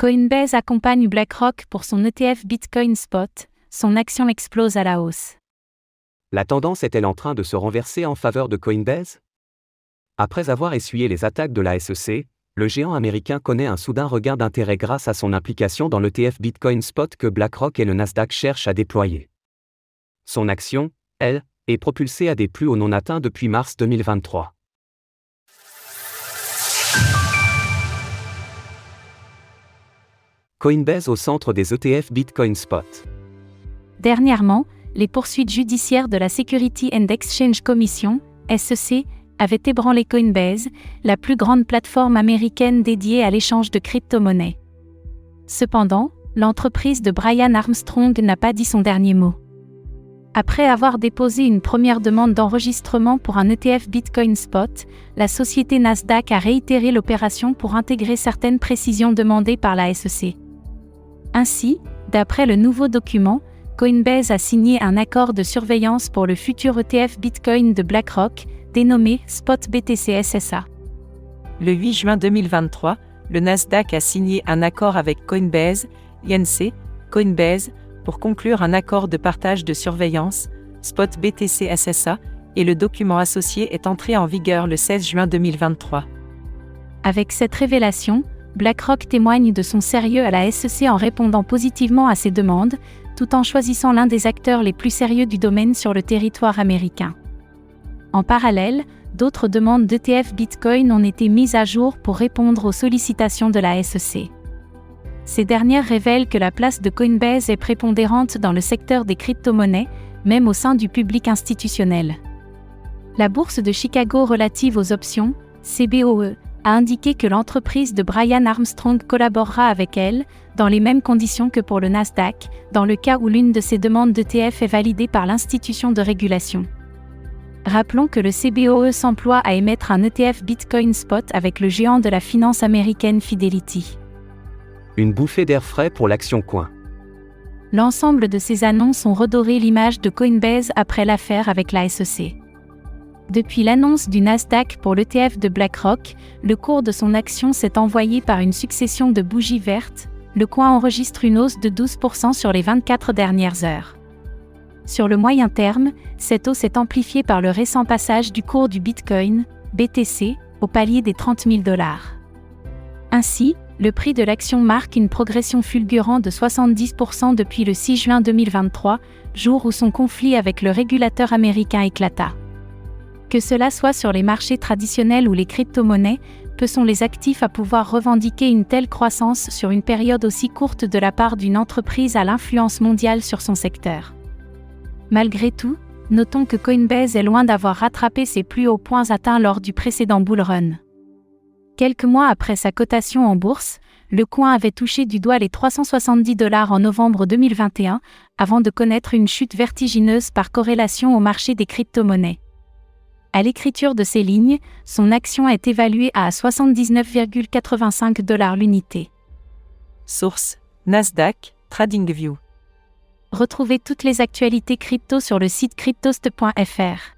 Coinbase accompagne BlackRock pour son ETF Bitcoin Spot, son action explose à la hausse. La tendance est-elle en train de se renverser en faveur de Coinbase? Après avoir essuyé les attaques de la SEC, le géant américain connaît un soudain regain d'intérêt grâce à son implication dans l'ETF Bitcoin Spot que BlackRock et le Nasdaq cherchent à déployer. Son action, elle, est propulsée à des plus hauts non atteints depuis mars 2023. Coinbase au centre des ETF Bitcoin Spot. Dernièrement, les poursuites judiciaires de la Security and Exchange Commission, SEC, avaient ébranlé Coinbase, la plus grande plateforme américaine dédiée à l'échange de crypto-monnaies. Cependant, l'entreprise de Brian Armstrong n'a pas dit son dernier mot. Après avoir déposé une première demande d'enregistrement pour un ETF Bitcoin Spot, la société Nasdaq a réitéré l'opération pour intégrer certaines précisions demandées par la SEC. Ainsi, d'après le nouveau document, Coinbase a signé un accord de surveillance pour le futur ETF Bitcoin de BlackRock, dénommé Spot BTC SSA. Le 8 juin 2023, le Nasdaq a signé un accord avec Coinbase, INC, Coinbase, pour conclure un accord de partage de surveillance, Spot BTC SSA, et le document associé est entré en vigueur le 16 juin 2023. Avec cette révélation, BlackRock témoigne de son sérieux à la SEC en répondant positivement à ces demandes, tout en choisissant l'un des acteurs les plus sérieux du domaine sur le territoire américain. En parallèle, d'autres demandes d'ETF Bitcoin ont été mises à jour pour répondre aux sollicitations de la SEC. Ces dernières révèlent que la place de Coinbase est prépondérante dans le secteur des crypto-monnaies, même au sein du public institutionnel. La bourse de Chicago relative aux options, CBOE, a indiqué que l'entreprise de Brian Armstrong collaborera avec elle, dans les mêmes conditions que pour le Nasdaq, dans le cas où l'une de ces demandes d'ETF est validée par l'institution de régulation. Rappelons que le CBOE s'emploie à émettre un ETF Bitcoin Spot avec le géant de la finance américaine Fidelity. Une bouffée d'air frais pour l'action Coin. L'ensemble de ces annonces ont redoré l'image de Coinbase après l'affaire avec la SEC. Depuis l'annonce du Nasdaq pour l'ETF de BlackRock, le cours de son action s'est envoyé par une succession de bougies vertes, le coin enregistre une hausse de 12% sur les 24 dernières heures. Sur le moyen terme, cette hausse est amplifiée par le récent passage du cours du Bitcoin, BTC, au palier des 30 000 dollars. Ainsi, le prix de l'action marque une progression fulgurante de 70% depuis le 6 juin 2023, jour où son conflit avec le régulateur américain éclata. Que cela soit sur les marchés traditionnels ou les crypto-monnaies, peu sont les actifs à pouvoir revendiquer une telle croissance sur une période aussi courte de la part d'une entreprise à l'influence mondiale sur son secteur. Malgré tout, notons que Coinbase est loin d'avoir rattrapé ses plus hauts points atteints lors du précédent bull run. Quelques mois après sa cotation en bourse, le coin avait touché du doigt les 370 dollars en novembre 2021, avant de connaître une chute vertigineuse par corrélation au marché des crypto-monnaies. À l'écriture de ces lignes, son action est évaluée à 79,85 dollars l'unité. Source Nasdaq, TradingView. Retrouvez toutes les actualités crypto sur le site cryptost.fr.